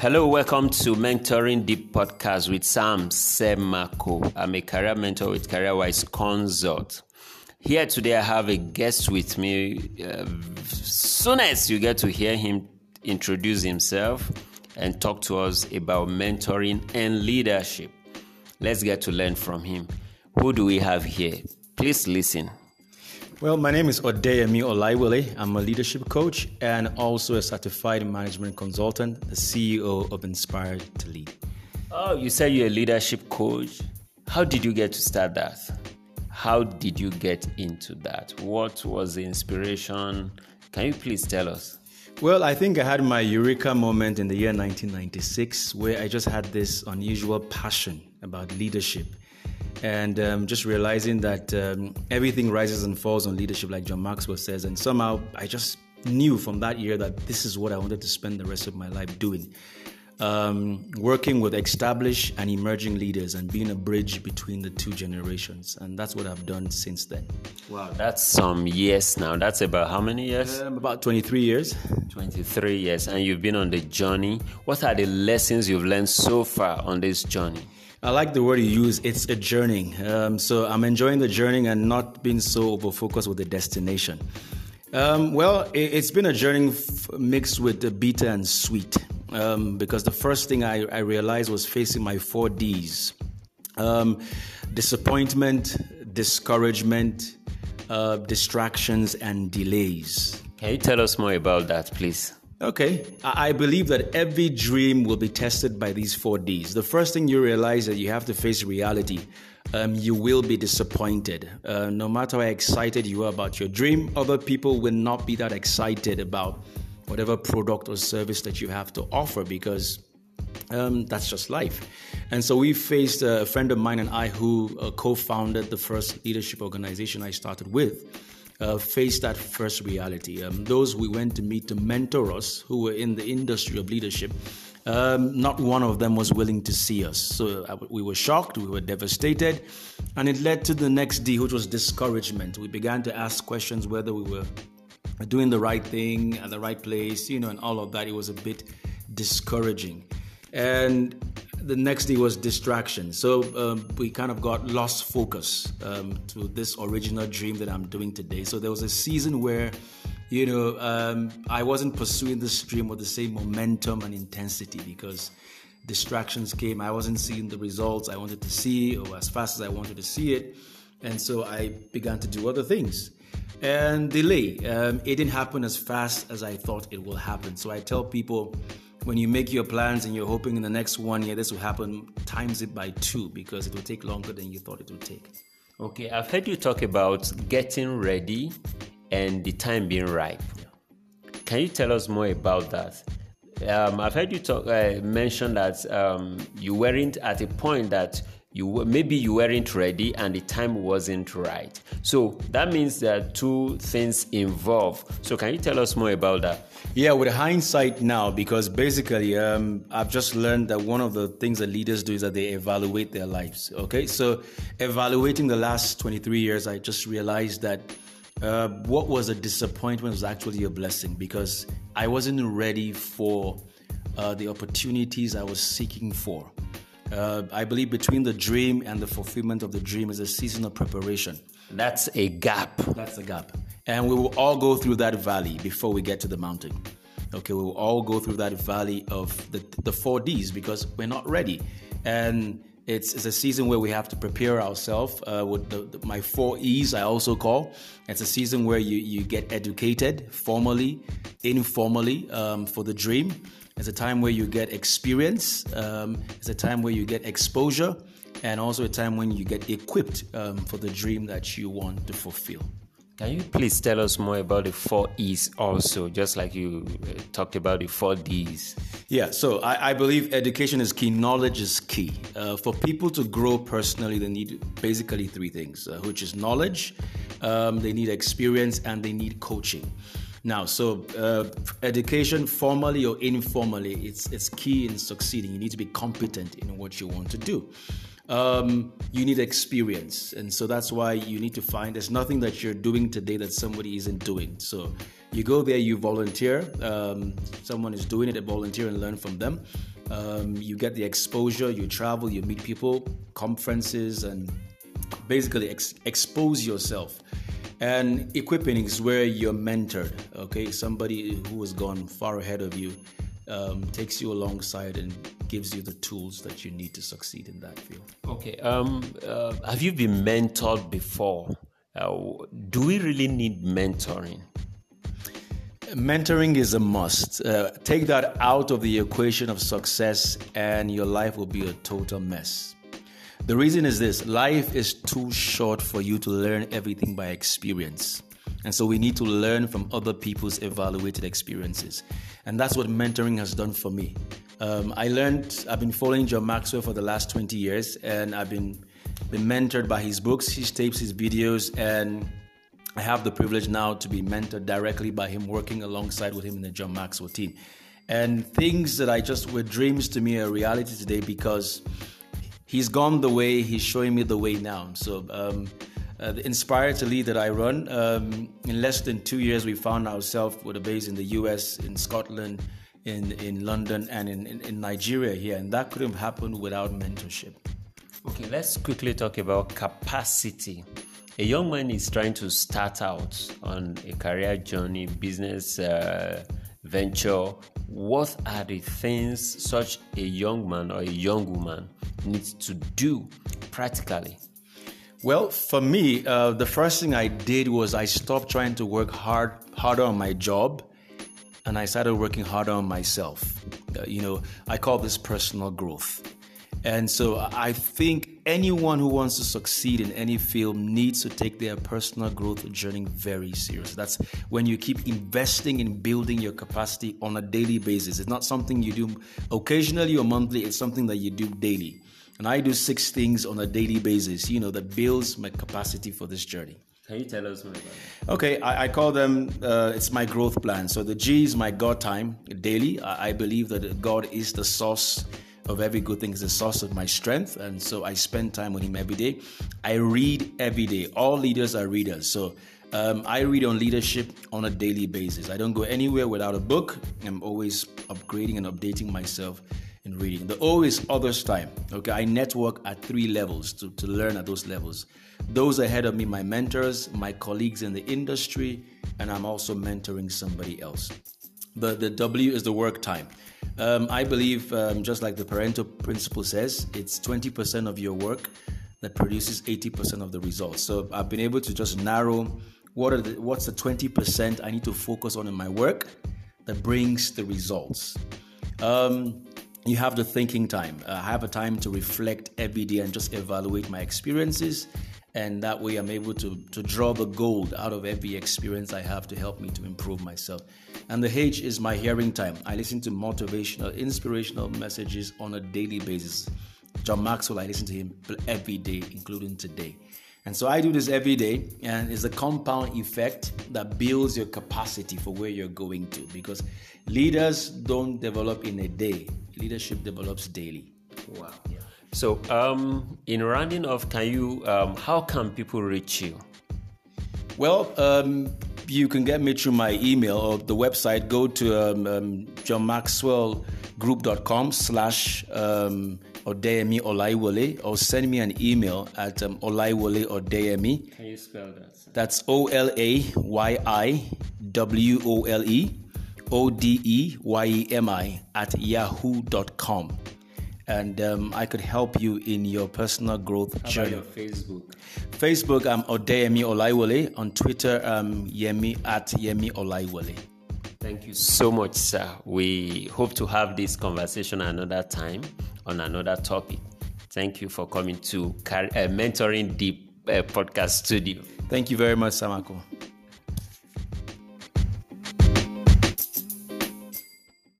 Hello, welcome to Mentoring Deep Podcast with Sam Semako. I'm a career mentor with CareerWise Consult. Here today, I have a guest with me. Uh, soon as you get to hear him introduce himself and talk to us about mentoring and leadership, let's get to learn from him. Who do we have here? Please listen. Well, my name is Odeyemi Olayiwole. I'm a leadership coach and also a certified management consultant, the CEO of Inspired to Lead. Oh, you say you're a leadership coach. How did you get to start that? How did you get into that? What was the inspiration? Can you please tell us? Well, I think I had my eureka moment in the year 1996 where I just had this unusual passion about leadership and um, just realizing that um, everything rises and falls on leadership, like John Maxwell says. And somehow I just knew from that year that this is what I wanted to spend the rest of my life doing. Um, working with established and emerging leaders and being a bridge between the two generations. And that's what I've done since then. Wow, that's some years now. That's about how many years? Um, about 23 years. 23 years. And you've been on the journey. What are the lessons you've learned so far on this journey? I like the word you use. It's a journey. Um, so I'm enjoying the journey and not being so over focused with the destination. Um, well, it, has been a journey f- mixed with the bitter and sweet. Um, because the first thing I, I, realized was facing my four D's um, disappointment, discouragement, uh, distractions, and delays. Can you tell us more about that, please? Okay. I believe that every dream will be tested by these four Ds. The first thing you realize that you have to face reality. Um, you will be disappointed. Uh, no matter how excited you are about your dream, other people will not be that excited about whatever product or service that you have to offer because um, that's just life. And so we faced a friend of mine and I who uh, co founded the first leadership organization I started with uh, face that first reality. Um, those we went to meet to mentor us, who were in the industry of leadership, um, not one of them was willing to see us. So uh, we were shocked, we were devastated, and it led to the next D, which was discouragement. We began to ask questions whether we were doing the right thing at the right place, you know, and all of that. It was a bit discouraging. And the next day was distraction. So um, we kind of got lost focus um, to this original dream that I'm doing today. So there was a season where, you know, um, I wasn't pursuing this dream with the same momentum and intensity because distractions came. I wasn't seeing the results I wanted to see or as fast as I wanted to see it. And so I began to do other things. And delay. Um, it didn't happen as fast as I thought it will happen. So I tell people, when you make your plans and you're hoping in the next one year this will happen, times it by two because it will take longer than you thought it would take. Okay, I've heard you talk about getting ready and the time being ripe. Can you tell us more about that? Um, I've heard you talk uh, mention that um, you weren't at a point that you maybe you weren't ready and the time wasn't right. So that means there are two things involved. So can you tell us more about that? Yeah, with hindsight now, because basically um, I've just learned that one of the things that leaders do is that they evaluate their lives. Okay, so evaluating the last 23 years, I just realized that. Uh, what was a disappointment was actually a blessing because I wasn't ready for uh, the opportunities I was seeking for. Uh, I believe between the dream and the fulfillment of the dream is a season of preparation. That's a gap. That's a gap. And we will all go through that valley before we get to the mountain. Okay, we will all go through that valley of the, the four D's because we're not ready. And it's, it's a season where we have to prepare ourselves uh, with the, the, my four E's, I also call. It's a season where you, you get educated formally, informally um, for the dream. It's a time where you get experience. Um, it's a time where you get exposure, and also a time when you get equipped um, for the dream that you want to fulfill. Can you please tell us more about the four E's also, just like you uh, talked about the four D's? Yeah, so I, I believe education is key, knowledge is key. Uh, for people to grow personally, they need basically three things, uh, which is knowledge, um, they need experience, and they need coaching. Now, so uh, education, formally or informally, it's it's key in succeeding. You need to be competent in what you want to do. um, you need experience. And so that's why you need to find there's nothing that you're doing today that somebody isn't doing. So you go there, you volunteer. Um, someone is doing it, a volunteer and learn from them. Um, you get the exposure, you travel, you meet people, conferences, and basically ex- expose yourself. And equipping is where you're mentored, okay? Somebody who has gone far ahead of you um, takes you alongside and gives you the tools that you need to succeed in that field. Okay. Um, uh, have you been mentored before? Uh, do we really need mentoring? Mentoring is a must. Uh, take that out of the equation of success, and your life will be a total mess. The reason is this life is too short for you to learn everything by experience. And so we need to learn from other people's evaluated experiences. And that's what mentoring has done for me. Um, I learned, I've been following John Maxwell for the last 20 years, and I've been, been mentored by his books, his tapes, his videos, and I have the privilege now to be mentored directly by him, working alongside with him in the John Maxwell team. And things that I just were dreams to me are reality today because he's gone the way, he's showing me the way now. So, um, uh, the to Lead that I run, um, in less than two years, we found ourselves with a base in the US, in Scotland, in, in London, and in, in, in Nigeria here. And that couldn't have happened without mentorship. Okay, let's quickly talk about capacity a young man is trying to start out on a career journey, business uh, venture, what are the things such a young man or a young woman needs to do practically? Well, for me, uh, the first thing I did was I stopped trying to work hard harder on my job, and I started working harder on myself. Uh, you know, I call this personal growth. And so I think anyone who wants to succeed in any field needs to take their personal growth journey very serious. That's when you keep investing in building your capacity on a daily basis. It's not something you do occasionally or monthly, it's something that you do daily. And I do six things on a daily basis, you know, that builds my capacity for this journey. Can you tell us more about it? Okay, I, I call them, uh, it's my growth plan. So the G is my God time daily. I, I believe that God is the source of every good thing is the source of my strength. And so I spend time with him every day. I read every day. All leaders are readers. So um, I read on leadership on a daily basis. I don't go anywhere without a book. I'm always upgrading and updating myself in reading. The O is others' time. Okay, I network at three levels to, to learn at those levels. Those ahead of me, my mentors, my colleagues in the industry, and I'm also mentoring somebody else. The, the W is the work time. Um, I believe, um, just like the Pareto principle says, it's 20% of your work that produces 80% of the results. So I've been able to just narrow what are the, what's the 20% I need to focus on in my work that brings the results. Um, you have the thinking time. Uh, I have a time to reflect every day and just evaluate my experiences. And that way, I'm able to, to draw the gold out of every experience I have to help me to improve myself. And the H is my hearing time. I listen to motivational, inspirational messages on a daily basis. John Maxwell, I listen to him every day, including today. And so I do this every day, and it's a compound effect that builds your capacity for where you're going to because leaders don't develop in a day, leadership develops daily. Wow. Yeah. So, um, in rounding off, can you, um, how can people reach you? Well, um, you can get me through my email or the website. Go to um, um, johnmaxwellgroup.com slash um, Odeyemi Olayiwole or send me an email at um, Olayiwole Odeyemi. Can you spell that? That's O L A Y I W O L E O D E Y E M I at yahoo.com and um, I could help you in your personal growth How journey. Facebook. Facebook, I'm Odeyemi Olayiwole. On Twitter, I'm Yemi at Yemi Olayiwole. Thank you so much, sir. We hope to have this conversation another time on another topic. Thank you for coming to uh, Mentoring Deep uh, podcast studio. Thank you very much, Samako.